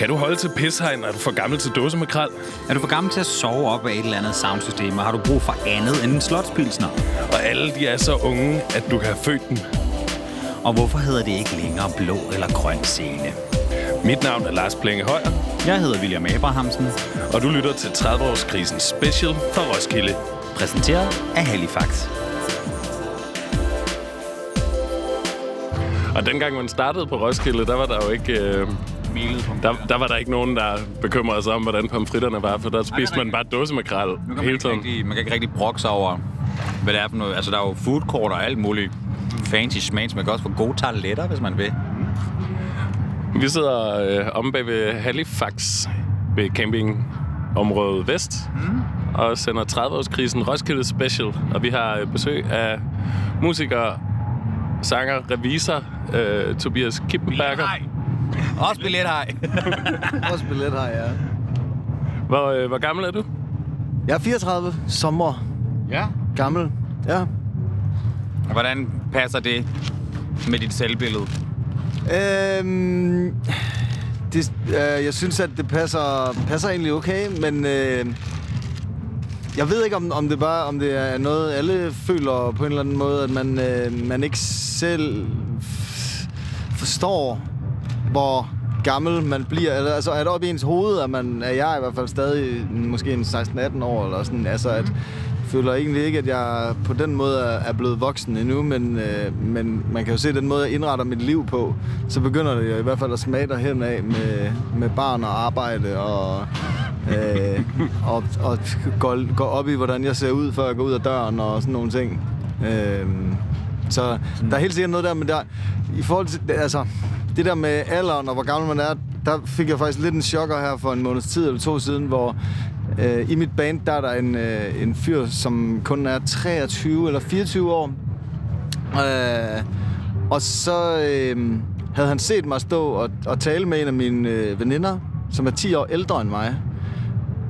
Kan du holde til pishegn? Er du for gammel til dåsemakrel? Er du for gammel til at sove op af et eller andet soundsystem, og har du brug for andet end en slotspilsner? Og alle de er så unge, at du kan have født dem. Og hvorfor hedder det ikke længere blå eller grøn scene? Mit navn er Lars Plenge Højer, Jeg hedder William Abrahamsen, og du lytter til 30-årskrisen special fra Roskilde. præsenteret af Halifax. Og dengang man startede på Roskilde, der var der jo ikke... Øh, der, der var der ikke nogen, der bekymrede sig om, hvordan pomfritterne var, for der spiste man bare dåsemakrel man, hele tiden. rigtig, man kan ikke rigtig brokke sig over, hvad det er for noget. Altså, der er jo food court og alt muligt fancy smags. Man kan også få gode tarletter, hvis man vil. Vi sidder øh, om bag ved Halifax ved campingområdet Vest mm. og sender 30-årskrisen Roskilde Special. Og vi har øh, besøg af musiker, sanger, revisor øh, Tobias Kippenberger. Også billethej. Også billet her, ja. Hvor, øh, hvor gammel er du? Jeg er 34, sommer, ja. gammel. Ja. Hvordan passer det med dit selvbillede? Øhm, det, øh, jeg synes, at det passer, passer egentlig okay, men øh, jeg ved ikke, om, om det bare om det er noget, alle føler på en eller anden måde, at man, øh, man ikke selv forstår, hvor gammel man bliver. Eller, altså, er det op i ens hoved, at man er jeg i hvert fald stadig måske en 16-18 år, eller sådan, altså at føler egentlig ikke, at jeg på den måde er, blevet voksen endnu, men, øh, men man kan jo se den måde, jeg indretter mit liv på, så begynder det jo i hvert fald at smage derhen af med, med barn og arbejde og, øh, og, og gå, gå op i, hvordan jeg ser ud, før jeg går ud af døren og sådan nogle ting. Øh, så der er helt sikkert noget der, men der, i forhold til, altså, det der med alderen og hvor gammel man er, der fik jeg faktisk lidt en chokker her for en måneds tid eller to siden, hvor øh, i mit band, der er der en, øh, en fyr, som kun er 23 eller 24 år. Øh, og så øh, havde han set mig stå og, og tale med en af mine øh, veninder, som er 10 år ældre end mig.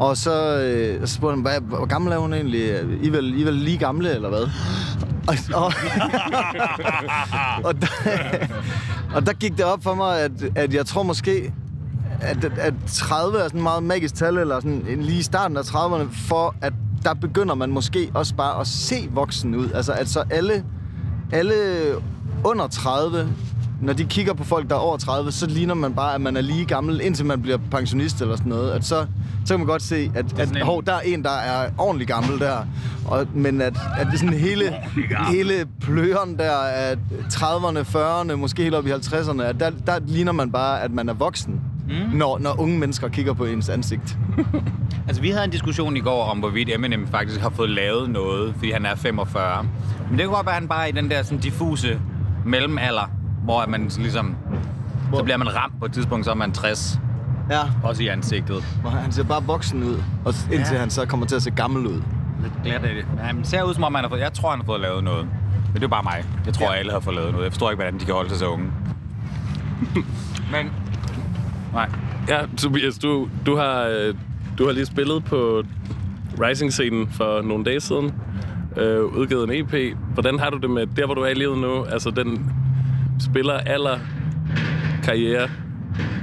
Og så, øh, så spurgte han, hvad, hvor gammel er hun egentlig? I er vel, I er vel lige gamle, eller hvad? Og, og, og, der, og der gik det op for mig, at, at jeg tror måske, at, at 30 er sådan et meget magisk tal, eller sådan lige i starten af 30'erne, for at der begynder man måske også bare at se voksen ud. Altså, at så alle, alle under 30, når de kigger på folk, der er over 30, så ligner man bare, at man er lige gammel, indtil man bliver pensionist eller sådan noget. At så, så kan man godt se, at, at hov, der er en, der er ordentlig gammel der. Og, men at, at det sådan hele, hele pløren der af 30'erne, 40'erne, måske helt op i 50'erne, at der, der ligner man bare, at man er voksen, mm. når, når unge mennesker kigger på ens ansigt. Altså, vi havde en diskussion i går om, hvorvidt Eminem faktisk har fået lavet noget, fordi han er 45. Men det kunne godt være, at han bare er i den der sådan diffuse mellemalder, hvor man ligesom... Så bliver man ramt på et tidspunkt, så er man 60. Ja, Også i ansigtet. og han ser bare voksen ud, og indtil Ja. han så kommer til at se gammel ud. Lidt glat af det. Men han ser ud som om, han har fået... Jeg tror, han har fået lavet noget. Men det er jo bare mig. Jeg tror, Ja. ja. alle har fået lavet noget. Jeg forstår ikke, hvordan de kan holde sig så unge. Men... Nej. Ja, Tobias, du, du, har, øh, du har lige spillet på Rising-scenen for nogle dage siden. Øh, udgivet en EP. Hvordan har du det med der, hvor du er i livet nu? Altså den spiller alder, karriere,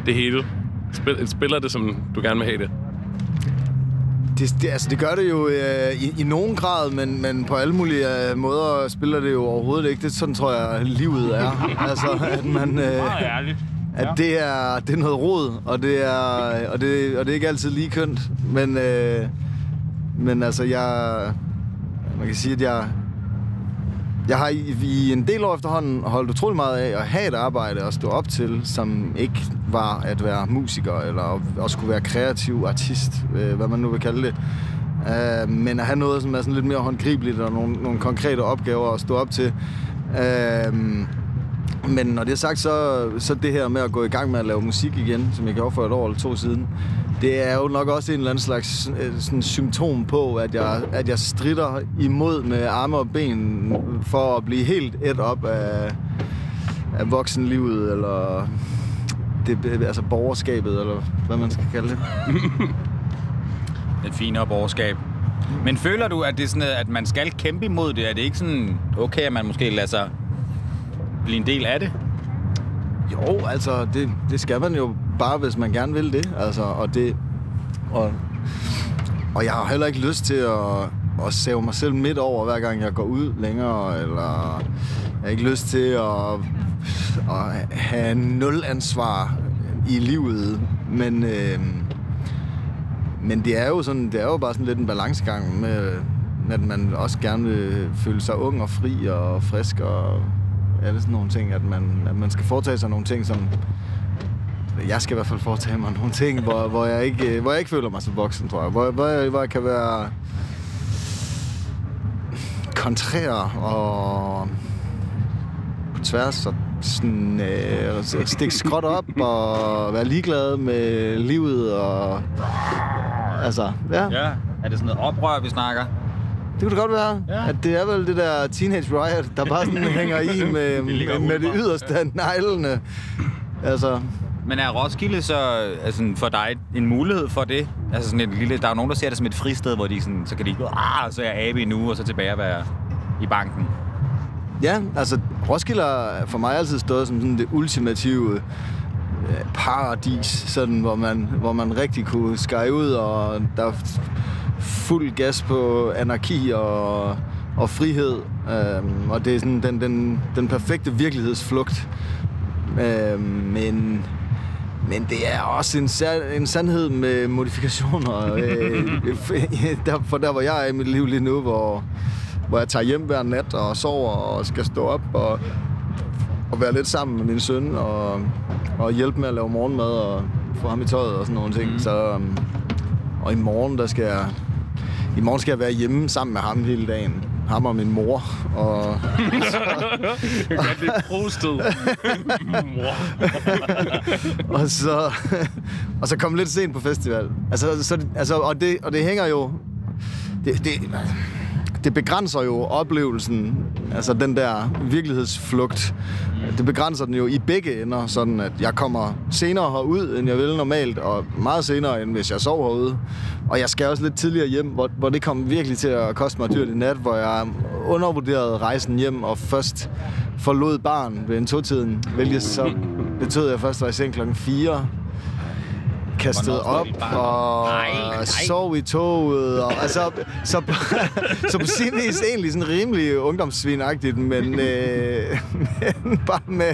det hele. Spil, spiller det, som du gerne vil have det? Det, det, altså, det gør det jo øh, i, i nogen grad, men, men på alle mulige øh, måder spiller det jo overhovedet ikke. Det sådan tror jeg, livet er. altså, at man... Øh, ærligt. at det er, det er noget rod, og det er, og det, og det er ikke altid lige kønt. Men, øh, men altså, jeg... Man kan sige, at jeg... Jeg har i, i en del år efterhånden holdt utrolig meget af at have et arbejde og stå op til, som ikke var at være musiker, eller at, skulle være kreativ artist, øh, hvad man nu vil kalde det. Øh, men at have noget, som er sådan lidt mere håndgribeligt, og nogle, nogle konkrete opgaver at stå op til. Øh, men når det er sagt, så, så det her med at gå i gang med at lave musik igen, som jeg gjorde for et år eller to siden, det er jo nok også en eller anden slags øh, sådan symptom på, at jeg, at jeg stritter imod med arme og ben for at blive helt et op af, af voksenlivet, eller det, altså borgerskabet, eller hvad man skal kalde det. Et finere borgerskab. Men føler du, at det er sådan, at man skal kæmpe imod det? Er det ikke sådan okay, at man måske lader sig blive en del af det? Jo, altså, det, det skal man jo bare hvis man gerne vil det. Altså, og det... Og, og jeg har heller ikke lyst til at, at save mig selv midt over, hver gang jeg går ud længere, eller jeg har ikke lyst til at, at have nul ansvar i livet, men, øh, men det er jo sådan, det er jo bare sådan lidt en balancegang med, at man også gerne vil føle sig ung og fri og frisk og alle sådan nogle ting, at man, at man skal foretage sig nogle ting, som jeg skal i hvert fald foretage mig nogle ting, hvor, hvor, jeg ikke, hvor jeg ikke føler mig så voksen, tror jeg. Hvor, hvor, jeg, hvor jeg kan være kontrær og på tværs og sådan, øh, stikke skråt op og være ligeglad med livet og altså, ja. Ja. Er det sådan noget oprør, vi snakker? Det kunne det godt være. Ja. At det er vel det der Teenage Riot, der bare sådan hænger i med, med, med det yderste af neglene. Altså, men er Roskilde så altså, for dig en mulighed for det? Altså sådan et lille, der er jo nogen, der ser det som et fristed, hvor de sådan, så kan de gå, ah, så er jeg abe nu, og så tilbage at være i banken. ja, altså Roskilde har for mig altid stået som sådan det ultimative øh, paradis, sådan, hvor, man, hvor man rigtig kunne skære ud, og der er fuld gas på anarki og, og frihed. Øhm, og det er sådan den, den, den perfekte virkelighedsflugt. Øhm, men, men det er også en, en sandhed med modifikationer. øh, der, for der, hvor jeg er i mit liv lige nu, hvor, hvor jeg tager hjem hver nat og sover og skal stå op og, og være lidt sammen med min søn og, og hjælpe med at lave morgenmad og få ham i tøjet og sådan nogle ting. Mm. Så, øhm, og i morgen, der skal jeg, i morgen skal jeg være hjemme sammen med ham hele dagen. Ham og min mor. Og, Jeg kan det prostet. og så, og så komme lidt sent på festival. Altså, så, altså, og, det, og det hænger jo... Det, det, det begrænser jo oplevelsen, altså den der virkelighedsflugt. Det begrænser den jo i begge ender, sådan at jeg kommer senere herud, end jeg vil normalt, og meget senere, end hvis jeg sover herude. Og jeg skal også lidt tidligere hjem, hvor, hvor det kom virkelig til at koste mig dyrt i nat, hvor jeg undervurderede rejsen hjem, og først forlod barn ved en tog-tiden, hvilket så betød, at jeg først var i seng klokken 4 kastet op og Nej, nej. sov i toget. Og, altså, så, så på sin vis egentlig sådan rimelig ungdomssvinagtigt, men, øh, men bare med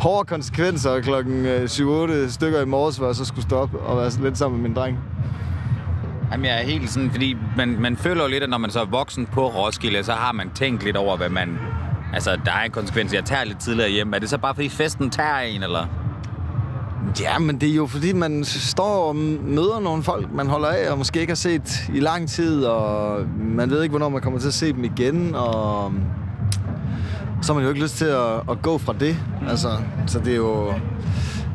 hårde konsekvenser klokken øh, 7-8 stykker i morges, hvor jeg så skulle stoppe og være lidt sammen med min dreng. Jamen, jeg er helt sådan, fordi man, man føler jo lidt, at når man så er voksen på Roskilde, så har man tænkt lidt over, hvad man... Altså, der er en konsekvens, jeg tager lidt tidligere hjem. Er det så bare, fordi festen tager en, eller? Ja, men det er jo fordi, man står og møder nogle folk, man holder af, og måske ikke har set i lang tid, og man ved ikke, hvornår man kommer til at se dem igen, og så har man jo ikke lyst til at, at gå fra det. Altså, så det er jo...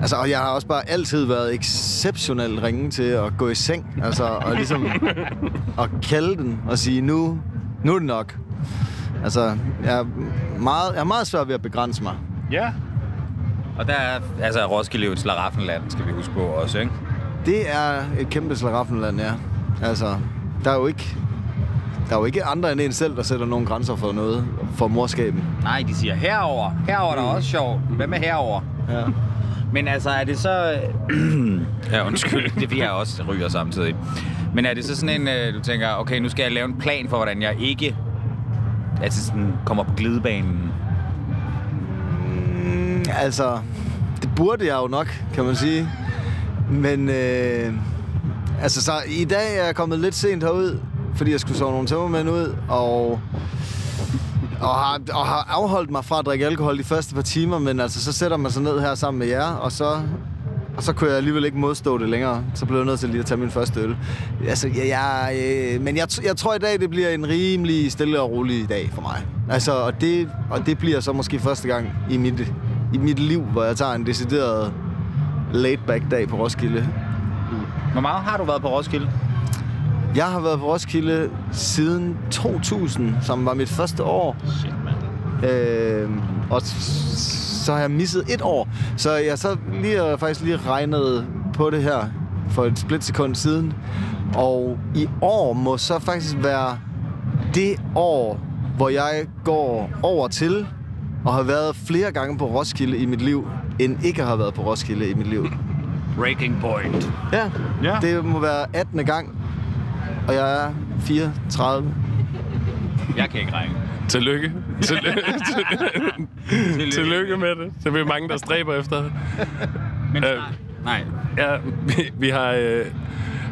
Altså, og jeg har også bare altid været exceptionelt ringe til at gå i seng. Altså, og ligesom at kalde den og sige, nu, nu er det nok. Altså, jeg er meget, jeg er meget svært ved at begrænse mig. Ja. Og der er, altså Roskilde er jo et slaraffenland, skal vi huske på også, ikke? Det er et kæmpe slaraffenland, ja. Altså, der er jo ikke... Der er jo ikke andre end en selv, der sætter nogle grænser for noget, for morskaben. Nej, de siger herover. Herover er der også sjovt. Hvem er herover? Ja. Men altså, er det så... ja, undskyld, det er fordi, jeg også ryger samtidig. Men er det så sådan en, øh, du tænker, okay, nu skal jeg lave en plan for, hvordan jeg ikke altså sådan, kommer på glidebanen? Altså, det burde jeg jo nok, kan man sige. Men, øh, altså, så i dag er jeg kommet lidt sent herud, fordi jeg skulle sove nogle tømmermænd ud, og, og, har, og har afholdt mig fra at drikke alkohol de første par timer, men altså, så sætter man sig ned her sammen med jer, og så, og så kunne jeg alligevel ikke modstå det længere. Så blev jeg nødt til lige at tage min første øl. Altså, jeg, jeg, øh, men jeg, jeg tror i dag, det bliver en rimelig stille og rolig dag for mig. Altså, og det, og det bliver så måske første gang i mit, i mit liv, hvor jeg tager en decideret laid-back dag på Roskilde. Hvor meget har du været på Roskilde? Jeg har været på Roskilde siden 2000, som var mit første år. Shit, mand. Øh, og så har jeg misset et år. Så jeg så lige har faktisk lige regnet på det her for et splitsekund siden. Og i år må så faktisk være det år, hvor jeg går over til og har været flere gange på Roskilde i mit liv, end ikke har været på Roskilde i mit liv. Breaking point. Ja. Ja. Det må være 18. gang, og jeg er 34. Jeg kan ikke regne. Tillykke. Tillykke. Tillykke med det. Det er mange, der stræber efter. Men Øh. snart. Nej. Ja, vi, vi har... Øh,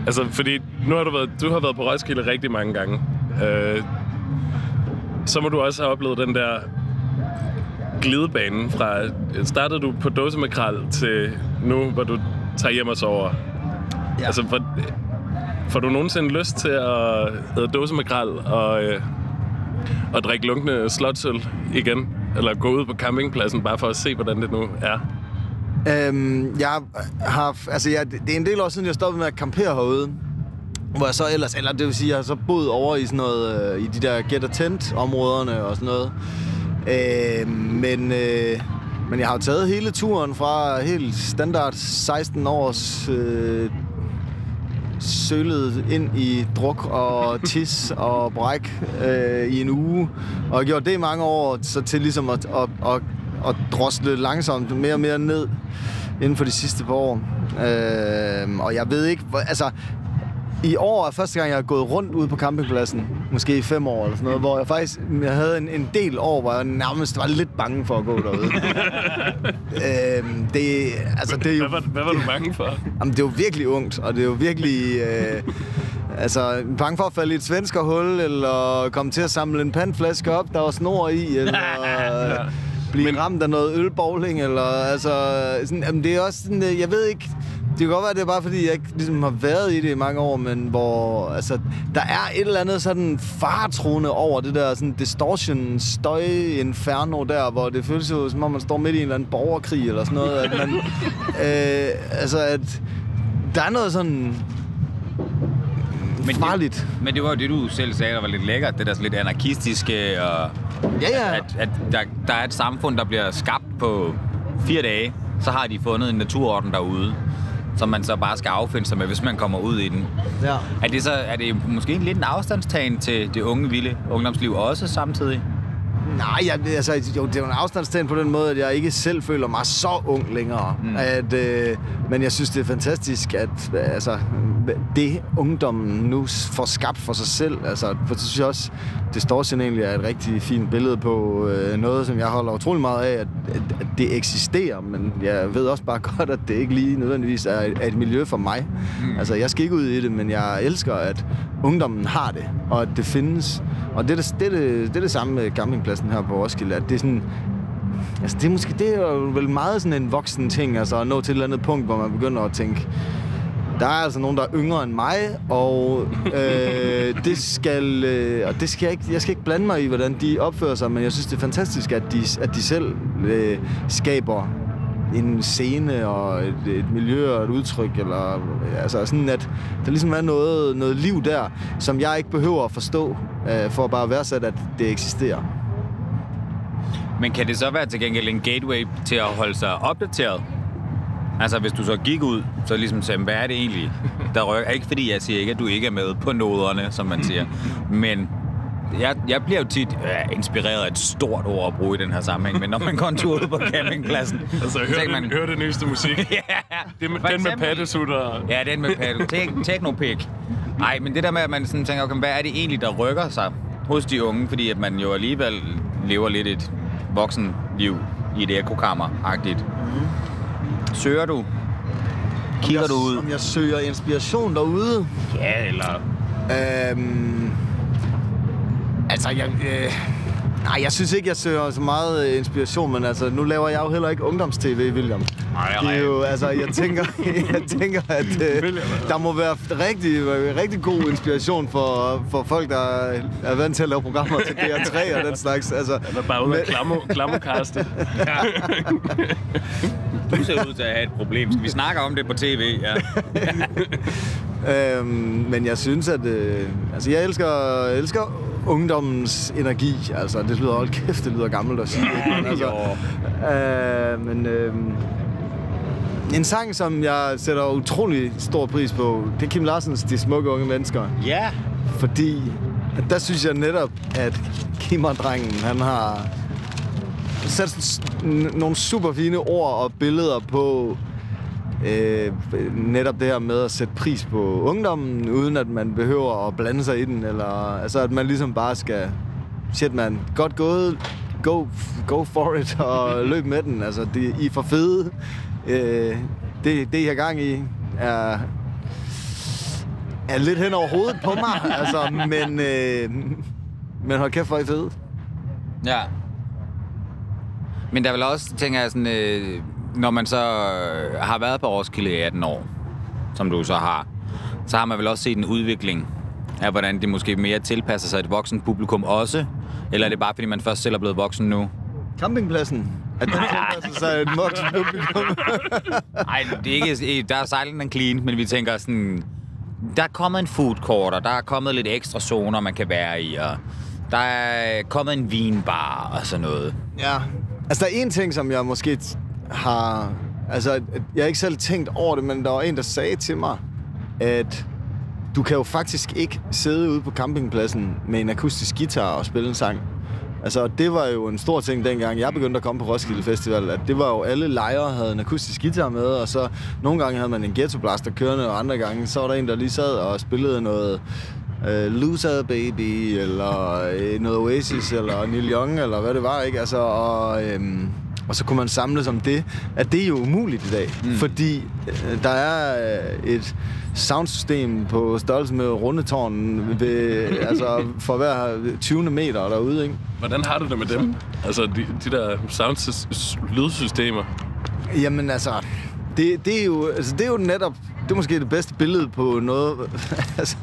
altså, fordi nu har du været... Du har været på Roskilde rigtig mange gange. Øh, så må du også have oplevet den der glidebane fra... Startede du på dåsemakrel til nu, hvor du tager hjem og sover? Ja. Altså, for, får du nogensinde lyst til at æde dåsemakrel og, øh, og drikke lunkende slotsøl igen? Eller gå ud på campingpladsen bare for at se, hvordan det nu er? Øhm, jeg har, altså jeg, det er en del år siden, jeg stoppede med at campere herude. Hvor jeg så ellers, eller det vil sige, jeg har så boet over i sådan noget, øh, i de der get tent områderne og sådan noget. Øh, men, øh, men jeg har jo taget hele turen fra helt standard 16 års øh, sølet ind i druk og tis og bræk øh, i en uge. Og gjort det i mange år, så til ligesom at, at, at, at drosle langsomt mere og mere ned inden for de sidste par år. Øh, og jeg ved ikke, altså i år er første gang, jeg har gået rundt ude på campingpladsen. Måske i fem år eller sådan noget, hvor jeg faktisk jeg havde en, en del år, hvor jeg nærmest var lidt bange for at gå derude. øhm, det, altså, det er jo, Hvad var, hvad var du bange for? Jamen, det er jo virkelig ungt, og det er jo virkelig... Øh, altså, bange for at falde i et svenskerhul, eller komme til at samle en pandflaske op, der var snor i, eller ja. blive Men... ramt af noget ølbowling, eller altså... Sådan, jamen, det er også sådan, øh, jeg ved ikke... Det kan godt være, det er bare fordi, jeg ikke ligesom har været i det i mange år, men hvor altså, der er et eller andet sådan faretroende over det der sådan distortion, støj, inferno der, hvor det føles jo, som om man står midt i en eller anden borgerkrig eller sådan noget. At man, øh, altså, at der er noget sådan Men farligt. Det, men det var jo det, du selv sagde, der var lidt lækkert. Det der lidt anarkistiske, og Ja, ja. at, at der, der er et samfund, der bliver skabt på fire dage. Så har de fundet en naturorden derude, som man så bare skal affinde sig med, hvis man kommer ud i den. ja. Er det så er det måske lidt en afstandstagen til det unge, vilde ungdomsliv også samtidig? Nej, jeg, altså, jo, det er jo en afstandstegn på den måde, at jeg ikke selv føler mig så ung længere. Mm. At, øh, men jeg synes, det er fantastisk, at altså, det ungdommen nu får skabt for sig selv. Altså, for det synes jeg også, det står sådan egentlig er et rigtig fint billede på øh, noget, som jeg holder utrolig meget af, at, at, at det eksisterer. Men jeg ved også bare godt, at det ikke lige nødvendigvis er et, er et miljø for mig. Mm. Altså, jeg skal ikke ud i det, men jeg elsker, at ungdommen har det, og at det findes. Og det er det, det, er det, det, er det samme med campingpladsen her på Roskilde, at det er sådan... Altså, det er måske det er jo vel meget sådan en voksen ting, altså at nå til et eller andet punkt, hvor man begynder at tænke, der er altså nogen, der er yngre end mig, og øh, det skal, øh, og det skal jeg, ikke, jeg skal ikke blande mig i, hvordan de opfører sig, men jeg synes, det er fantastisk, at de, at de selv øh, skaber en scene og et, et miljø og et udtryk, eller altså sådan, at der ligesom er noget, noget liv der, som jeg ikke behøver at forstå, øh, for at bare værdsætte, at det eksisterer. Men kan det så være til gengæld en gateway til at holde sig opdateret? Altså, hvis du så gik ud, så ligesom sagde, hvad er det egentlig, der rykker? Ikke fordi jeg siger ikke, at du ikke er med på noderne, som man siger. Men jeg, jeg bliver jo tit øh, inspireret af et stort ord at bruge i den her sammenhæng, men når man går en tur ud på campingpladsen, Altså, så hør, tænker man... man, hør det nyeste musik. ja, Det med, den med eksempel- pattesutter. Ja, den med paddle. Tek- Teknopik. Nej, men det der med, at man sådan tænker, okay, hvad er det egentlig, der rykker sig hos de unge? Fordi at man jo alligevel lever lidt et voksenliv i et ekokammer-agtigt. Søger du? Kigger jeg, du ud? Om jeg søger inspiration derude? Ja, eller... Øhm, altså, jeg... Øh, nej, jeg synes ikke, jeg søger så meget øh, inspiration, men altså, nu laver jeg jo heller ikke ungdomstv, William. Nej, Det er jo, altså, jeg tænker, jeg tænker at øh, William, der må være rigtig, rigtig god inspiration for, for folk, der er vant til at lave programmer til DR3 og den slags. Altså, Eller bare ud af klammo, klammokaste. Du ser ud til at have et problem. Skal vi snakke om det på tv? Ja. Øhm, men jeg synes, at... Øh, altså, jeg elsker, elsker ungdommens energi. Altså, det lyder... Hold kæft, det lyder gammelt at sige. ikke? Men, altså, øh, men øh, en sang, som jeg sætter utrolig stor pris på, det er Kim Larsens De Smukke Unge Mennesker. ja. Fordi at der synes jeg netop, at Kimmerdrengen, han har sat nogle super fine ord og billeder på øh, netop det her med at sætte pris på ungdommen, uden at man behøver at blande sig i den, eller altså at man ligesom bare skal, shit man, godt gået, go, go for it, og løb med den. Altså, det, I er for fede. Øh, det, det, I har gang i, er, er lidt hen over hovedet på mig, altså, men, øh, men hold kæft, hvor er I fede. Ja. Men der er vel også, tænker jeg sådan, øh, når man så øh, har været på Roskilde i 18 år, som du så har, så har man vel også set en udvikling af, hvordan det måske mere tilpasser sig et voksen publikum også? Eller er det bare, fordi man først selv er blevet voksen nu? Campingpladsen. At den tilpasser sig et voksen publikum. Nej, det er ikke, der er silent and clean, men vi tænker sådan, der er kommet en food court, og der er kommet lidt ekstra zoner, man kan være i, og der er kommet en vinbar og sådan noget. Ja. Altså, der er en ting, som jeg måske har... Altså, jeg har ikke selv tænkt over det, men der var en, der sagde til mig, at du kan jo faktisk ikke sidde ude på campingpladsen med en akustisk guitar og spille en sang. Altså, det var jo en stor ting dengang, jeg begyndte at komme på Roskilde Festival, at det var jo, alle lejre havde en akustisk guitar med, og så nogle gange havde man en ghetto blaster kørende, og andre gange, så var der en, der lige sad og spillede noget øh, Loser Baby, eller øh, noget Oasis, eller Neil Young, eller hvad det var, ikke? Altså, og, Øh, og så kunne man samles om det. At det er jo umuligt i dag, mm. fordi øh, der er øh, et soundsystem på størrelse med rundetårnen ved, altså for hver 20. meter derude, ikke? Hvordan har du det med dem? Altså, de, de der sound lydsystemer. Jamen altså, det, det, er jo, altså, det er jo netop, det er måske det bedste billede på noget, altså,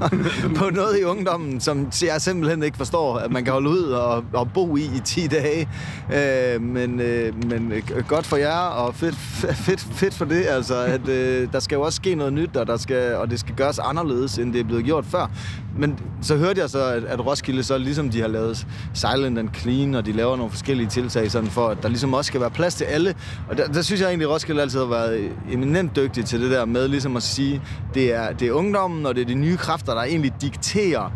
på noget i ungdommen, som jeg simpelthen ikke forstår, at man kan holde ud og, og bo i i 10 dage. Øh, men, øh, men øh, godt for jer, og fedt, fedt, fedt for det, altså, at øh, der skal jo også ske noget nyt, og, der skal, og det skal gøres anderledes, end det er blevet gjort før. Men så hørte jeg så, at, at Roskilde så ligesom de har lavet Silent and Clean, og de laver nogle forskellige tiltag, sådan for at der ligesom også skal være plads til alle. Og der, der synes jeg egentlig, at Roskilde altid har været eminent dygtig til det der med ligesom at sige, det er, det er ungdommen, og det er de nye kræfter, der egentlig dikterer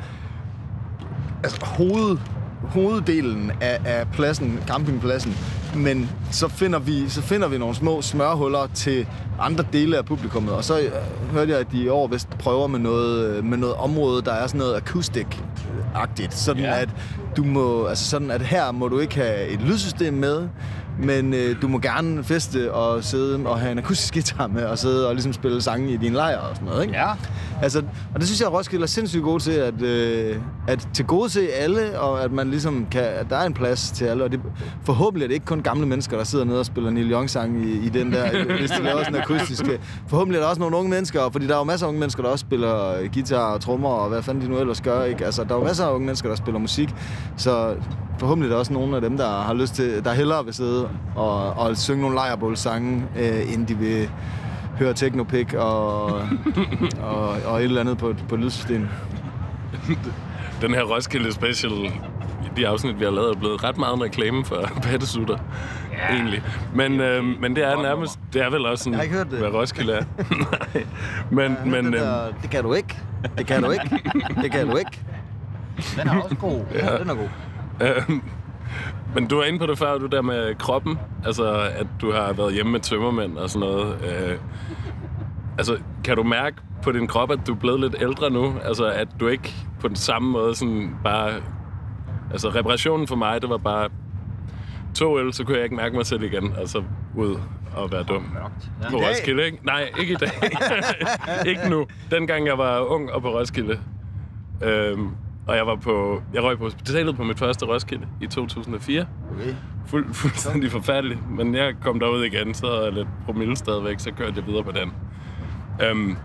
altså, hoved, hoveddelen af, af pladsen, campingpladsen. Men så finder, vi, så finder vi nogle små smørhuller til andre dele af publikummet. Og så øh, hørte jeg, at de i år vist prøver med noget, øh, med noget område, der er sådan noget acoustic-agtigt. Sådan Ja. at du må, altså sådan at her må du ikke have et lydsystem med, men øh, du må gerne feste og sidde og have en akustisk guitar med og sidde og ligesom spille sange i din lejr og sådan noget, ikke? Ja. Altså, og det synes jeg, at Roskilde er sindssygt god til, at, øh, at til gode se alle, og at man ligesom kan, at der er en plads til alle. Og det, forhåbentlig er det ikke kun gamle mennesker, der sidder nede og spiller Neil Young-sang i, i den der, hvis de laver sådan en akustisk. øh, Forhåbentlig er der også nogle unge mennesker, fordi der er jo masser af unge mennesker, der også spiller øh, guitar og trommer, og hvad fanden de nu ellers gør, ikke? Altså, der er jo masser af unge mennesker, der spiller musik, så forhåbentlig er der også nogle af dem, der har lyst til, der hellere vil sidde og, og synge nogle lejrebålsange, øh, end de vil høre Technopic og, og, og et eller andet på, på lydsystem. Den her Roskilde Special, de afsnit, vi har lavet, er blevet ret meget en reklame for pattesutter. Ja. Egentlig. Men, øh, men det er nærmest, det er vel også sådan, Jeg har ikke hørt det. hvad Roskilde er. Nej. Men, men det, øh, der, det kan du ikke. Det kan du ikke. Det kan du ikke. Den er også god. Ja. Den er god. Øh, men du var inde på det før, du der med kroppen. Altså, at du har været hjemme med tømmermænd og sådan noget. Øh, altså, kan du mærke på din krop, at du er blevet lidt ældre nu? Altså, at du ikke på den samme måde sådan bare... Altså, reparationen for mig, det var bare to øl, så kunne jeg ikke mærke mig selv igen. Altså, ud og være dum. På I dag? Roskilde, ikke? Nej, ikke i dag. ikke nu. Dengang jeg var ung og på Roskilde. Øhm, og jeg var på... Jeg røg på hospitalet på mit første Roskilde i 2004. Okay. Fuld, fuldstændig forfærdeligt. Men jeg kom derud igen, så havde jeg lidt promille stadigvæk, så kørte jeg videre på den. Øhm,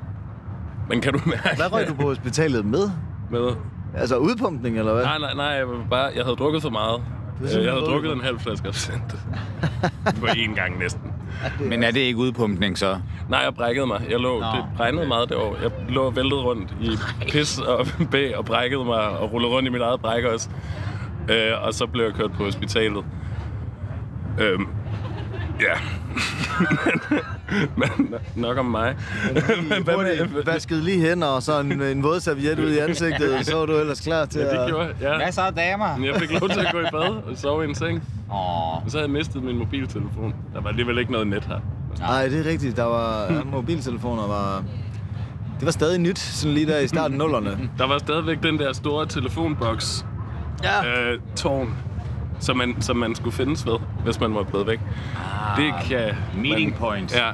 men kan du mærke... Hvad røg du på hospitalet med? Med? Altså udpumpning, eller hvad? Nej, nej, nej, jeg, var bare, jeg havde drukket for meget. Jeg havde drukket en halv flaske absint. på én gang næsten. Men er det ikke udpumpning så? Nej, jeg brækkede mig. Jeg lå, Nå, det regnede meget det år. Jeg lå og væltede rundt i pis og bæ og brækkede mig og rullede rundt i mit eget bræk også. Øh, og så blev jeg kørt på hospitalet. Øhm, ja. Men nok om mig. Men hvad med, vaskede lige hænder og så en, en våd serviet ud i ansigtet, så var du ellers klar til ja, det at... gjorde jeg. Ja. Hvad så, damer? Jeg fik lov til at gå i bad og sove i en seng. Åh, Og så havde jeg mistet min mobiltelefon. Der var alligevel ikke noget net her. Nej, det er rigtigt. Der var ja, mobiltelefoner var... Det var stadig nyt, sådan lige der i starten af nullerne. Der var stadigvæk den der store telefonboks Ja. øh, tårn, som man, som man skulle findes ved, hvis man var blevet væk. Ah, det kan meeting man, point. Ja,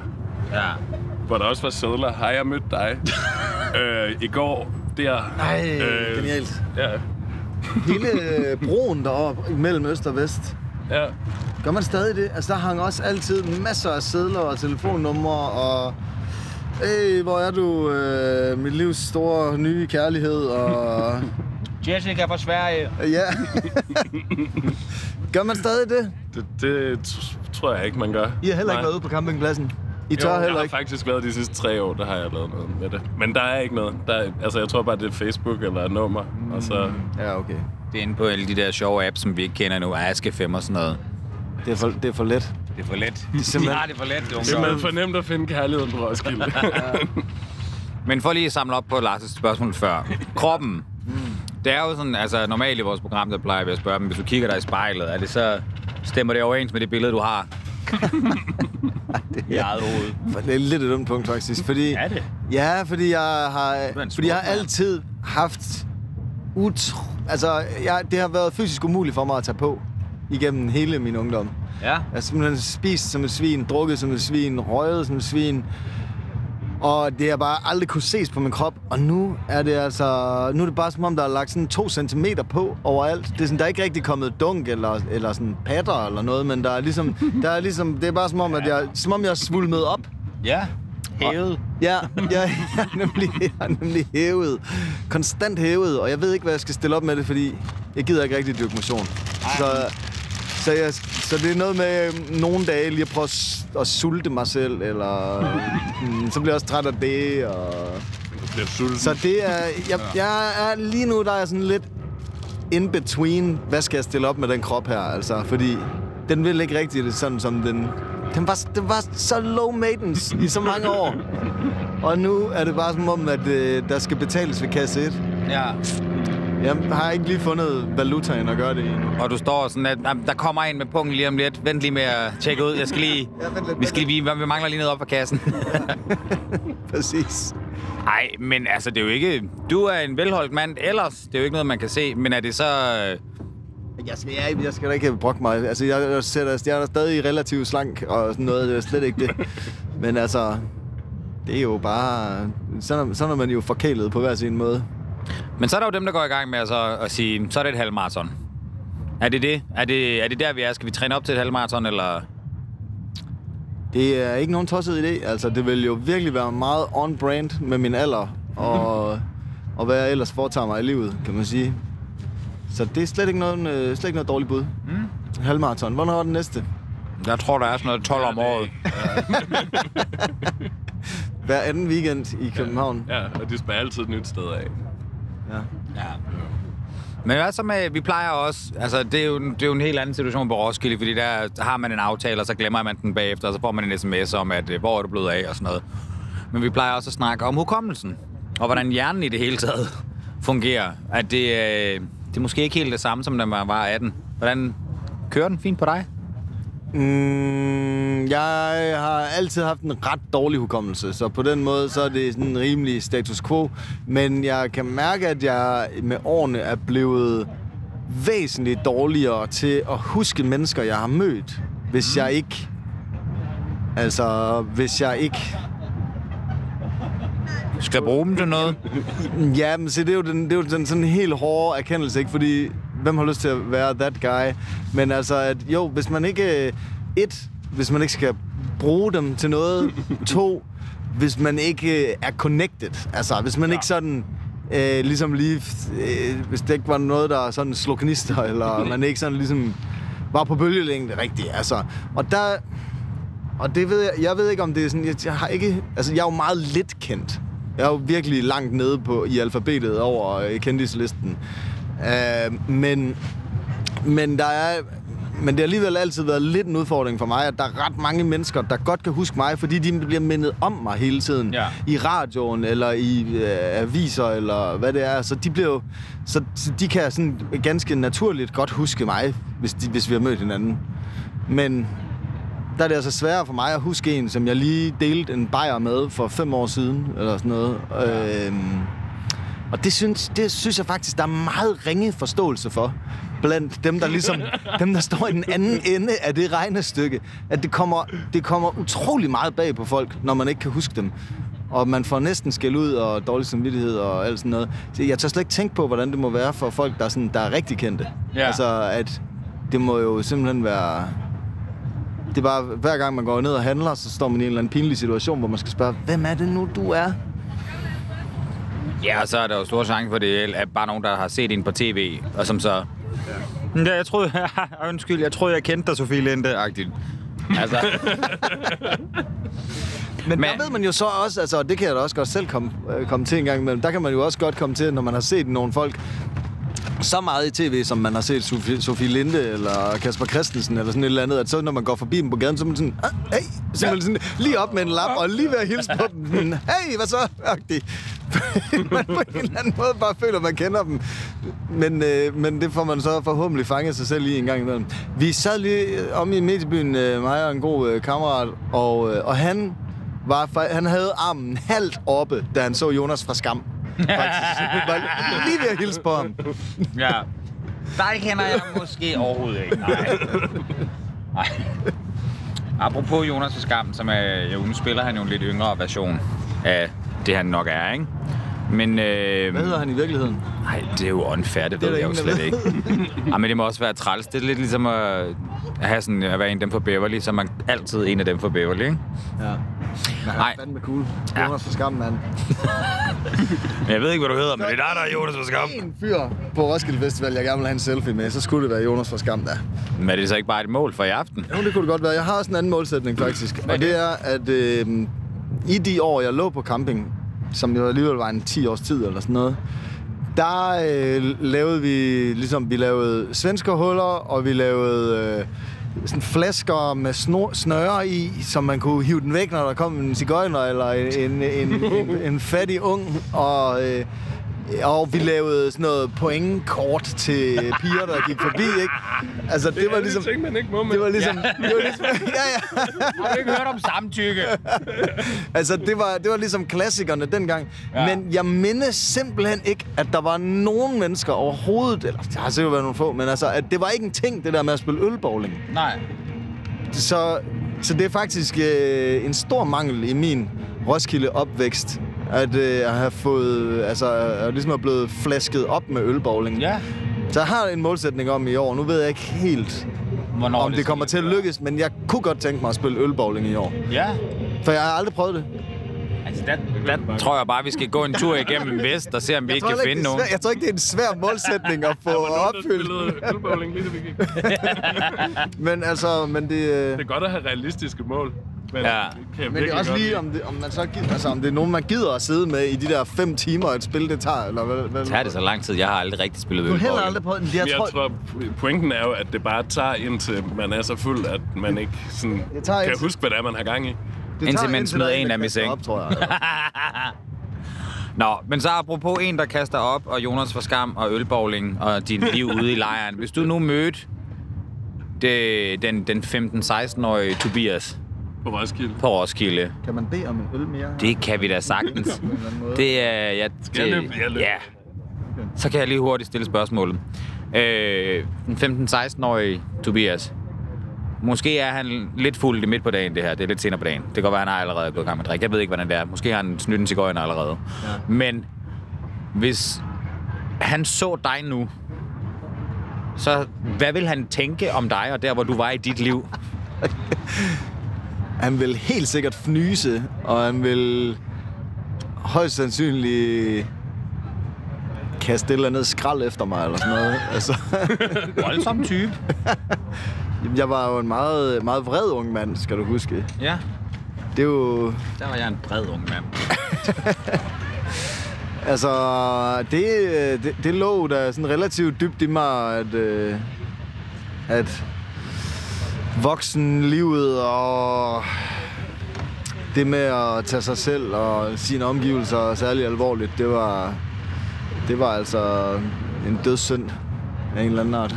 Ja. hvor der også var sædler. Hej, jeg mødte dig øh, i går der. Nej, genialt. Ja, Hele øh, broen deroppe mellem øst og vest. ja. Gør man stadig det? Altså, der hang også altid masser af sædler og telefonnumre og... Hey, hvor er du? Øh, mit livs store nye kærlighed og... Jessica fra Sverige. ja. Gør man stadig det? Det, det t- tror jeg ikke, man gør. I har heller ikke Nej. været ude på campingpladsen. I tør jo, jeg heller har ikke. faktisk været de sidste tre år, der har jeg lavet noget med det. Men der er ikke noget. Der er, altså, jeg tror bare, det er Facebook eller et nummer. Og så, Ja, okay. Det er inde på alle de der sjove apps, som vi ikke kender nu. Aske 5 og sådan noget. Det er for, det er for let. Det er for let. er simpelthen- Ja, det er for let, det er meget for nemt at finde kærligheden på Roskilde. Men for lige at samle op på Lars' spørgsmål før. Kroppen. Det er jo sådan, altså normalt i vores program, der plejer vi at spørge dem, hvis du kigger dig i spejlet, er det så, stemmer det overens med det billede, du har? I eget hoved. For Det er lidt et dumt punkt, faktisk. Fordi, Er det? Ja, fordi jeg har, er en fordi jeg har altid haft... Utro, altså, jeg, det har været fysisk umuligt for mig at tage på igennem hele min ungdom. Ja. Jeg har simpelthen spist som et svin, drukket som et svin, røget som et svin. Og det har bare aldrig kunne ses på min krop. Og nu er det altså... Nu er det bare som om, der er lagt sådan to centimeter på overalt. Det er sådan, der er ikke rigtig kommet dunk eller, eller sådan patter eller noget, men der er ligesom... Der er ligesom det er bare som om, at jeg, som om jeg er svulmet op. Ja. Hævet. Ja, jeg, jeg, er nemlig, jeg er nemlig hævet. Konstant hævet, og jeg ved ikke, hvad jeg skal stille op med det, fordi jeg gider ikke rigtig dyrke motion. Så, så, jeg, så det er noget med øh, nogle dage lige at prøve at, sulte mig selv, eller mm, så bliver jeg også træt af det. Og, bliver sulten. så det er, jeg, jeg er, lige nu der er sådan lidt in between, hvad skal jeg stille op med den krop her, altså, fordi den vil ikke rigtig sådan, som den... Den var, den var så low maintenance i så mange år. Og nu er det bare som om, at øh, der skal betales ved kasse 1. Ja. Jeg har ikke lige fundet valutaen at gøre det i. Og du står sådan, at "Jamen, der kommer en med punkten lige om lidt. Vent lige med at tjekke ud. Jeg skal lige... Ja, vent lidt, vi, skal lige, vi, vi mangler lige noget op for kassen. Præcis. Nej, men altså, det er jo ikke... Du er en velholdt mand ellers. Det er jo ikke noget, man kan se. Men er det så... øh, Jeg skal, jeg, jeg skal da ikke brokke mig. Altså, jeg, jeg, sætter, jeg er stadig relativt slank og sådan noget. Det er slet ikke det. Men altså, det er jo bare... Sådan, er- sådan er man jo forkælet på hver sin måde. Men så er der jo dem, der går i gang med altså at sige, så er det et halvmarathon. Er det det? Er det, er det der, vi er? Skal vi træne op til et halvmarathon, eller... Det er ikke nogen tosset idé. Altså, det vil jo virkelig være meget on-brand med min alder, og, og hvad jeg ellers foretager mig i livet, kan man sige. Så det er slet ikke noget, øh, slet ikke noget dårligt bud. Mm. Halvmarathon. Hvornår er den næste? Jeg tror, der er sådan noget 12 om året. Hver anden weekend i København. Ja, og de spærer altid et nyt sted af. Ja. Ja. Men hvad så med, vi plejer også, altså det er, jo, det er jo en helt anden situation på Roskilde, fordi der har man en aftale, og så glemmer man den bagefter, og så får man en sms om, at øh, hvor er du blevet af og sådan noget. Men vi plejer også at snakke om hukommelsen, og hvordan hjernen i det hele taget fungerer. At det, øh, det er måske ikke helt det samme, som da man var 18. Hvordan kører den fint på dig? Mm, jeg har altid haft en ret dårlig hukommelse, så på den måde så er det sådan en rimelig status quo. Men jeg kan mærke, at jeg med årene er blevet væsentligt dårligere til at huske mennesker, jeg har mødt, hvis jeg ikke... Altså, hvis jeg ikke... Skal bruge dem til noget? Ja, men se, det er jo den, det er jo den sådan helt hårde erkendelse, ikke? Fordi, hvem har lyst til at være that guy? Men altså, at jo, hvis man ikke... øh, Et, hvis man ikke skal bruge dem til noget. to, hvis man ikke øh, er connected. Altså, hvis man ja. ikke sådan... Øh, ligesom lige... Øh, hvis det ikke var noget, der sådan slog knister, eller man ikke sådan ligesom var på bølgelængde rigtigt. Altså, og der... Og det ved jeg, jeg ved ikke, om det er sådan, jeg, jeg har ikke, altså jeg er jo meget lidt kendt. Jeg er jo virkelig langt nede på, i alfabetet over øh, kendislisten. Uh, men, men der er, men det har alligevel altid været lidt en udfordring for mig, at der er ret mange mennesker, der godt kan huske mig, fordi de bliver mindet om mig hele tiden. Ja. I radioen, eller i øh, aviser, eller hvad det er. Så de bliver jo, så, så de kan sådan ganske naturligt godt huske mig, hvis, de, hvis vi har mødt hinanden. Men der er det altså sværere for mig at huske en, som jeg lige delte en bajer med for fem år siden, eller sådan noget. Ja. Øhm, og det synes, det synes jeg faktisk, der er meget ringe forståelse for blandt dem, der ligesom, dem, der står i den anden ende af det regnestykke. At det kommer, det kommer utrolig meget bag på folk, når man ikke kan huske dem. Og man får næsten skæld ud og dårlig samvittighed og alt sådan noget. Så jeg tør slet ikke tænke på, hvordan det må være for folk, der er, sådan, der er rigtig kendte. Ja. Altså, at det må jo simpelthen være... Det er bare, hver gang man går ned og handler, så står man i en eller anden pinlig situation, hvor man skal spørge, hvem er det nu, du er? Ja, og så er der jo stor chance for det, at bare nogen, der har set en på tv, og som så... Ja, jeg troede... Undskyld, jeg troede, jeg kendte dig, Sofie Linde-agtigt. Altså, Men, Men- der ved man jo så også, altså, og det kan jeg da også godt selv komme, øh, komme til en gang imellem, der kan man jo også godt komme til, når man har set nogle folk så meget i tv, som man har set Sofie, Sofie Linde eller Kasper Christensen eller sådan et eller andet, at så når man går forbi dem på gaden, så er man sådan, ah, hey, så ja. man sådan lige op med en lap og lige ved at hilse på dem. Hey, hvad så? Agtig. man på en eller anden måde bare føler, at man kender dem. Men, øh, men det får man så forhåbentlig fanget sig selv i en gang imellem. Vi sad lige øh, om i mediebyen, øh, mig og en god øh, kammerat, og, øh, og han var, han havde armen halvt oppe, da han så Jonas fra Skam. Faktisk. Han var lige ved at hilse på ham. ja. Dig kender jeg måske overhovedet ikke. Nej. Nej. Apropos Jonas for Skam, som er, jo, nu spiller han jo en lidt yngre version af det, han nok er, ikke? Men, øh, Hvad hedder han i virkeligheden? Nej, det er jo unfair, det, Det ved jeg jo slet ikke. Ej, men det må også være træls. Det er lidt ligesom at, have sådan, at være en af dem for Beverly, så man altid en af dem for Beverly, ikke? Ja. Men han Nej. er fandme cool. Ja. Jonas fra Skam, mand. Men jeg ved ikke, hvad du hedder, men det er dig, der er Jonas for Skam. En fyr på Roskilde Festival, jeg gerne vil have en selfie med, så skulle det være Jonas fra Skam, der. Men er det så ikke bare et mål for i aften? Jo, det kunne det godt være. Jeg har også en anden målsætning, faktisk. Og det er, at øh, i de år, jeg lå på camping, som jo alligevel var en 10 års tid eller sådan noget, der øh, lavede vi, ligesom vi lavede svenskerhuller, og vi lavede øh, sådan flasker med snor, snøre i, som man kunne hive den væk, når der kom en cigøjner eller en, en, en, en, en fattig ung, og... Øh, og vi lavede sådan noget pointkort til piger, der gik forbi, ikke? Altså, det, var ligesom... ting, man ikke må med. Det var ligesom... Ja. Det var ligesom ja, ja. Har du ikke hørt om samtykke? Altså, det var, det var ligesom klassikerne dengang. Ja. Men jeg mindes simpelthen ikke, at der var nogen mennesker overhovedet... Eller, der har sikkert været nogle få, men altså, at det var ikke en ting, det der med at spille ølbowling. Nej. Så, så det er faktisk øh, en stor mangel i min Roskilde-opvækst, at øh, jeg har fået... Altså, jeg ligesom er blevet flasket op med ølbowling. Ja. Så jeg har en målsætning om i år. Nu ved jeg ikke helt, Hvornår om det kommer til at lykkes, men jeg kunne godt tænke mig at spille ølbowling i år. Ja. For jeg har aldrig prøvet det. Altså, der, der tror jeg bare, vi skal gå en tur igennem Vest og se, om vi ikke kan heller finde det nogen. jeg tror ikke, det er en svær målsætning at få opfyldt. Ølbowling, lige da vi gik. Men altså, men det... øh, Det er godt at have realistiske mål. Men, Ja. det kan jeg Men det er også lige, om, det, om man så gider, altså, om det er nogen, man gider at sidde med i de der fem timer, et spil det tager, eller hvad? hvad Tager det så lang tid? Jeg har aldrig rigtig spillet Du har heller aldrig prøvet det. Jeg, jeg tror, tror, pointen er jo, at det bare tager indtil man er så fuld, at man ikke sådan, Det tager kan indtil- huske, hvad det er, man har gang i. det indtil tager man smider der er en der af kaster seng. Op, tror jeg. Nå, men så apropos en, der kaster op, og Jonas for skam, og ølbowling, og dit liv ude i lejren. Hvis du nu mødte det, den, den 15-16-årige Tobias På Roskilde. på Roskilde, kan man bede om en øl mere? det kan vi da sagtens. En. Det er... Ja, Skal jeg løbe? Jeg løber. ja. Så kan jeg lige hurtigt stille spørgsmålet. Øh, den 15-16-årige Tobias. Måske er han lidt fuld midt på dagen, det her. Det er lidt senere på dagen. Det kan godt være, han har allerede gået i gang med at drikke. Jeg ved ikke, hvordan det er. Måske har han snydt en cigøjner allerede. Ja. Men hvis han så dig nu, så hvad vil han tænke om dig og der, hvor du var i dit liv? Han vil helt sikkert fnyse, og han vil højst sandsynligt kaste et eller andet skrald efter mig, eller sådan noget. Altså, Voldsom type. jeg var jo en meget, meget vred ung mand, skal du huske. Ja, Det er jo... der var jeg en bred ung mand. Altså, det, det, det lå da sådan relativt dybt i mig, at, øh, at voksenlivet og det med at tage sig selv og sine omgivelser særlig alvorligt, det var, det var altså en dødssynd af en eller anden art.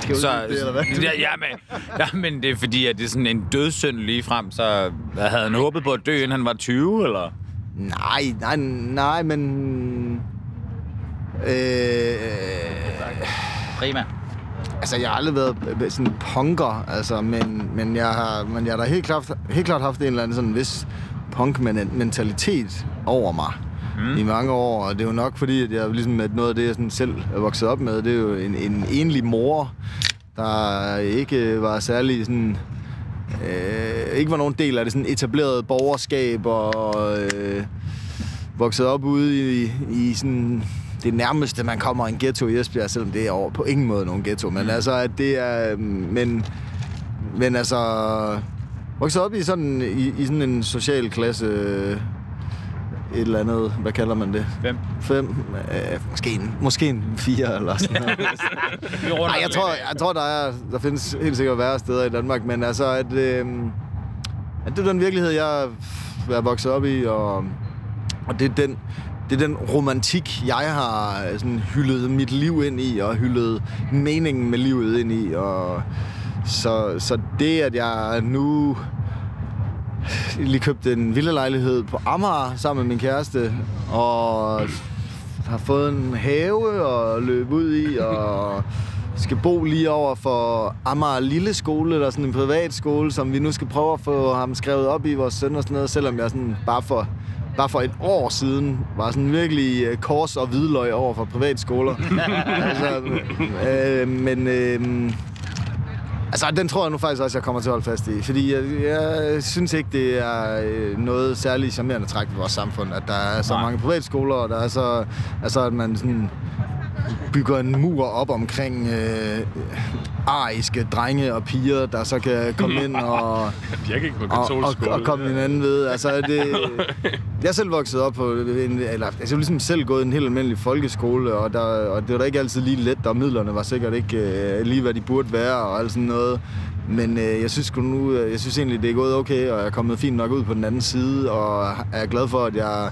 Skal Så, det, eller hvad? ja, ja, men, ja, men det er fordi, at det er sådan en dødssynd lige frem, så havde han håbet på at dø, inden han var 20, eller? Nej, nej, nej, men... Øh, Prima. Altså, jeg har aldrig været øh, sådan punker, altså, men, men, jeg har, men jeg har da helt klart, helt klart haft en eller anden sådan vis punk-mentalitet over mig mm. i mange år. Og det er jo nok fordi, at jeg ligesom at noget af det, jeg sådan selv er vokset op med, det er jo en, en enlig mor, der ikke var særlig sådan... Øh, ikke var nogen del af det sådan etablerede borgerskab og øh, vokset op ude i, i sådan det nærmeste, man kommer en ghetto i Esbjerg, selvom det er over på ingen måde nogen ghetto. Men altså, at det er... Men, men altså... Vokset op i sådan, i, i sådan en social klasse... Et eller andet... Hvad kalder man det? Hvem? Fem? Øh, måske, en, måske en fire eller sådan noget. Nej, jeg tror, jeg tror der, er, der findes helt sikkert værre steder i Danmark, men altså, at, øh, at det er den virkelighed, jeg er vokset op i, og, og det er den, det er den romantik, jeg har øh, sådan hyldet mit liv ind i, og hyldet meningen med livet ind i, og så, så det, at jeg nu lige købte en villalejlighed på Amager sammen med min kæreste, og har fået en have og løbe ud i, og skal bo lige over for Amager Lille Skole, der er sådan en privat skole, som vi nu skal prøve at få ham skrevet op i vores søn og sådan noget, selvom jeg sådan bare for, bare for et år siden var sådan virkelig øh, kors og hvidløg over for privatskoler. altså, øh, men øh, Altså, den tror jeg nu faktisk også, jeg kommer til at holde fast i. Fordi jeg, jeg synes ikke, det er øh, noget særligt charmerende træk ved vores samfund, at der er så Nej. mange privatskoler, og der er så... Altså, at man sådan bygger en mur op omkring øh, ariske drenge og piger, der så kan komme ind og, og, og, og komme hinanden ved. Altså, det, jeg er selv vokset op på en, eller altså, jeg har ligesom selv gået en helt almindelig folkeskole, og, der, og det var da ikke altid lige let, og midlerne var sikkert ikke øh, lige, hvad de burde være, og alt sådan noget. Men øh, jeg synes nu, øh, jeg synes egentlig, det er gået okay, og jeg er kommet fint nok ud på den anden side, og er glad for, at jeg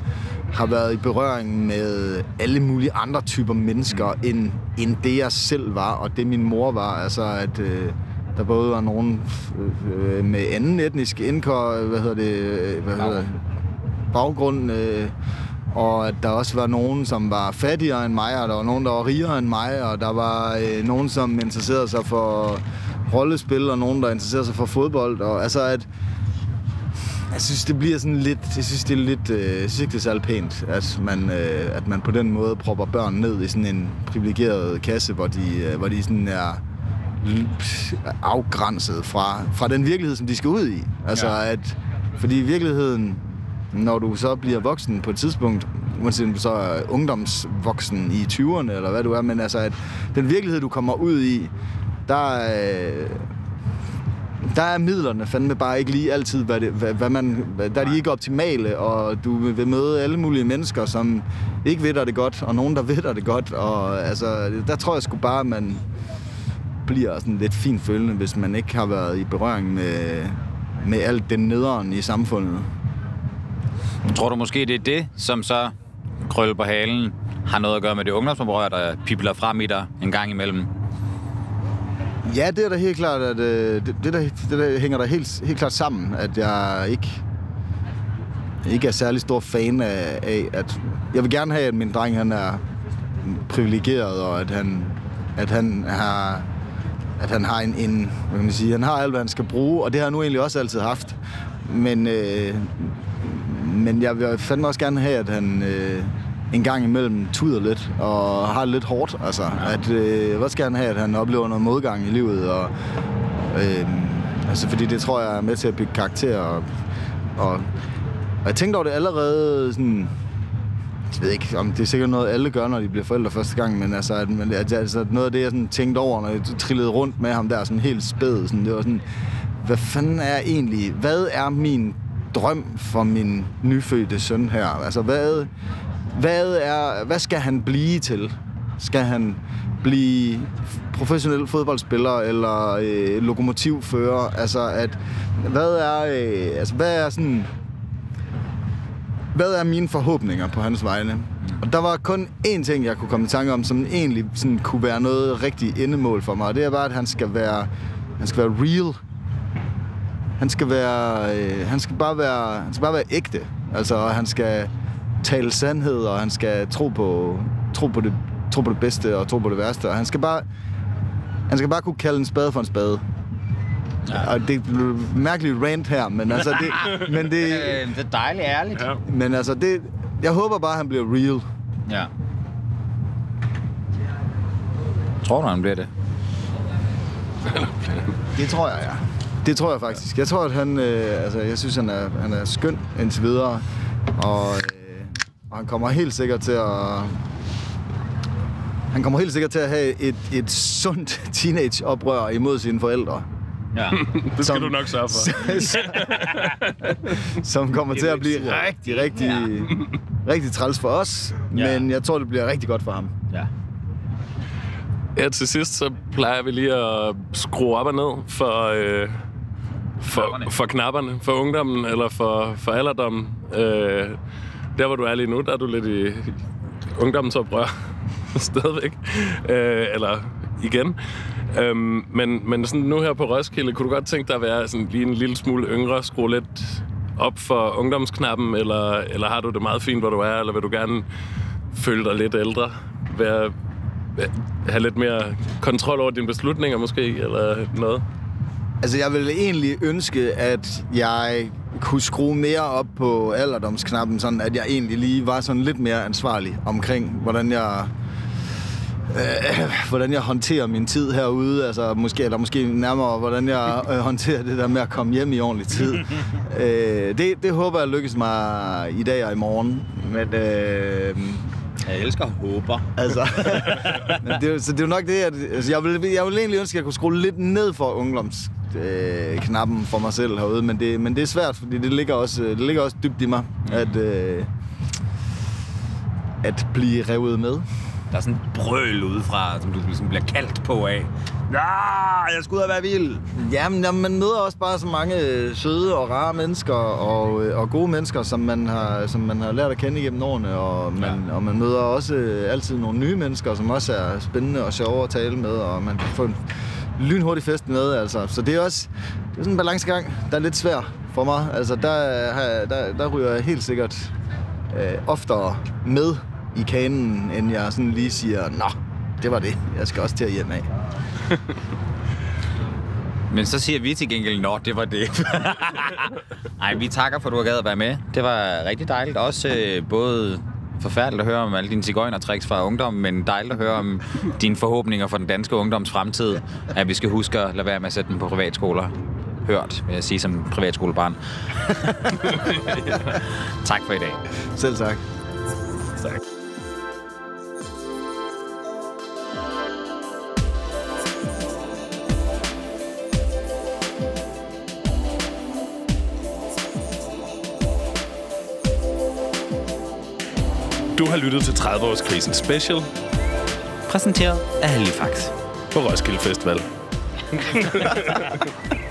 har været i berøring med alle mulige andre typer mennesker, end, end det jeg selv var, og det min mor var. Altså, at øh, der både var nogen øh, med anden etnisk indkår, hvad hedder det, øh, hvad hedder baggrund, øh, og at der også var nogen, som var fattigere end mig, og der var nogen, der var rigere end mig, og der var øh, nogen, som interesserede sig for rollespil, og nogen, der interesserede sig for fodbold, og altså at jeg synes, det bliver sådan lidt, jeg synes, det er lidt, øh, jeg synes ikke, det er særlig pænt, at man, øh, at man på den måde propper børn ned i sådan en privilegeret kasse, hvor de, øh, hvor de sådan er afgrænset fra, fra den virkelighed, som de skal ud i. Altså, ja. at, fordi i virkeligheden, når du så bliver voksen på et tidspunkt, uanset om du så er ungdomsvoksen i 20'erne, eller hvad du er, men altså, at den virkelighed, du kommer ud i, der, øh, der er midlerne fandme bare ikke lige altid, hvad, det, hvad, hvad man, hvad, der er de ikke optimale, og du vil møde alle mulige mennesker, som ikke ved dig det godt, og nogen, der ved dig det godt, og altså, der tror jeg sgu bare, at man bliver sådan lidt fint følende, hvis man ikke har været i berøring med, med alt den nederen i samfundet. Tror du måske, det er det, som så krølle på halen har noget at gøre med det ungdomsoprør, der pipler frem i dig en gang imellem? Ja, det er da helt klart, at øh, det, det, der, det der hænger der helt, helt klart sammen, at jeg ikke, ikke er særlig stor fan af, af, at jeg vil gerne have, at min dreng han er privilegeret, og at han, at han har at han har en, en hvad kan man sige, han har alt, hvad han skal bruge, og det har han nu egentlig også altid haft. Men, øh, men jeg vil fandme også gerne have, at han øh, en gang imellem tuder lidt, og har lidt hårdt. Altså, ja. at, øh, jeg vil også gerne have, at han oplever noget modgang i livet, og, øh, altså, fordi det tror jeg er med til at bygge karakter. Og, og, og jeg tænkte over det allerede sådan, jeg ved ikke, om det er sikkert noget, alle gør, når de bliver forældre første gang, men altså, at, at, altså noget af det, jeg sådan tænkte over, når jeg trillede rundt med ham der, sådan helt spæd, sådan, det var sådan, hvad fanden er egentlig, hvad er min drøm for min nyfødte søn her? Altså, hvad, hvad, er, hvad skal han blive til? Skal han blive professionel fodboldspiller eller øh, lokomotivfører? Altså, at, hvad er, øh, altså, hvad er sådan, hvad er mine forhåbninger på hans vegne? Og der var kun én ting, jeg kunne komme i tanke om, som egentlig sådan kunne være noget rigtig endemål for mig. Og det er bare, at han skal være, han skal være real. Han skal være, øh, han skal bare være, han skal bare være ægte. Altså, og han skal tale sandhed, og han skal tro på, tro på det, tro på det bedste og tro på det værste. Og han skal bare, han skal bare kunne kalde en spade for en spade. Ja. Og det er et mærkeligt rant her, men altså det, men det, Øh, det er dejligt ærligt. Ja. men altså det, jeg håber bare, at han bliver real. ja. Tror du, han bliver det? Det tror jeg, ja. Det tror jeg faktisk. Jeg tror, at han, øh, altså, jeg synes, han er, han er skøn indtil videre. Og, øh, og han kommer helt sikkert til at... Han kommer helt sikkert til at have et, et sundt teenage-oprør imod sine forældre. Ja. Det skal Som- du nok sørge for. som kommer til at blive rigtig, rigtig, rigtig træls for os. Ja. Men jeg tror, det bliver rigtig godt for ham. ja. Ja, til sidst så plejer vi lige at skrue op og ned for, øh, for, Knapperne. for knapperne, for ungdommen eller for, for alderdommen. Øh, der, hvor du er lige nu, der er du lidt i, i ungdommens oprør stadigvæk. Øh, eller igen. Øhm, men, men sådan nu her på Roskilde, kunne du godt tænke dig at være sådan lige en lille smule yngre, skrue lidt op for ungdomsknappen, eller, eller har du det meget fint, hvor du er, eller vil du gerne føle dig lidt ældre? Være, have lidt mere kontrol over dine beslutninger måske, eller noget? Altså, jeg ville egentlig ønske, at jeg kunne skrue mere op på alderdomsknappen, sådan at jeg egentlig lige var sådan lidt mere ansvarlig omkring, hvordan jeg øh, hvordan jeg håndterer min tid herude, altså måske, eller måske nærmere, hvordan jeg øh, håndterer det der med at komme hjem i ordentlig tid. øh, det, det håber jeg lykkes mig i dag og i morgen. Men, øh, Jeg elsker håber. Altså, men det, er så det er jo nok det, at altså, jeg, vil, jeg vil egentlig ønske, at jeg kunne skrue lidt ned for ungdomsknappen øh, knappen for mig selv herude, men det, men det er svært, fordi det ligger også, det ligger også dybt i mig, at, øh, at blive revet med. Der er sådan et brøl udefra, som du ligesom bliver kaldt på af. Ja, jeg skal ud og være vild. Jamen, jamen, man møder også bare så mange øh, søde og rare mennesker og, øh, og gode mennesker, som man, har, som man har lært at kende igennem årene, og man, ja. og man møder også øh, altid nogle nye mennesker, som også er spændende og sjove at tale med, og man kan få en lynhurtig fest med, altså. Så det er også det er sådan en balancegang, der er lidt svær for mig. Altså, der, der, der ryger jeg helt sikkert øh, oftere med i kanen, end jeg sådan lige siger, nå, det var det. Jeg skal også til at hjem af. Men så siger vi til gengæld, nå, det var det. Nej, vi takker for, at du har gad at være med. Det var rigtig dejligt. Også øh, både forfærdeligt at høre om alle dine cigøjner-tricks fra ungdommen, men dejligt at høre om dine forhåbninger for den danske ungdoms fremtid. At vi skal huske at lade være med at sætte den på privatskoler. Hørt, vil jeg sige, som privatskolebarn. tak for i dag. Selv tak. Tak. Du har lyttet til 30-årskrisen special Præsenteret af Halifax. på Roskilde Festival.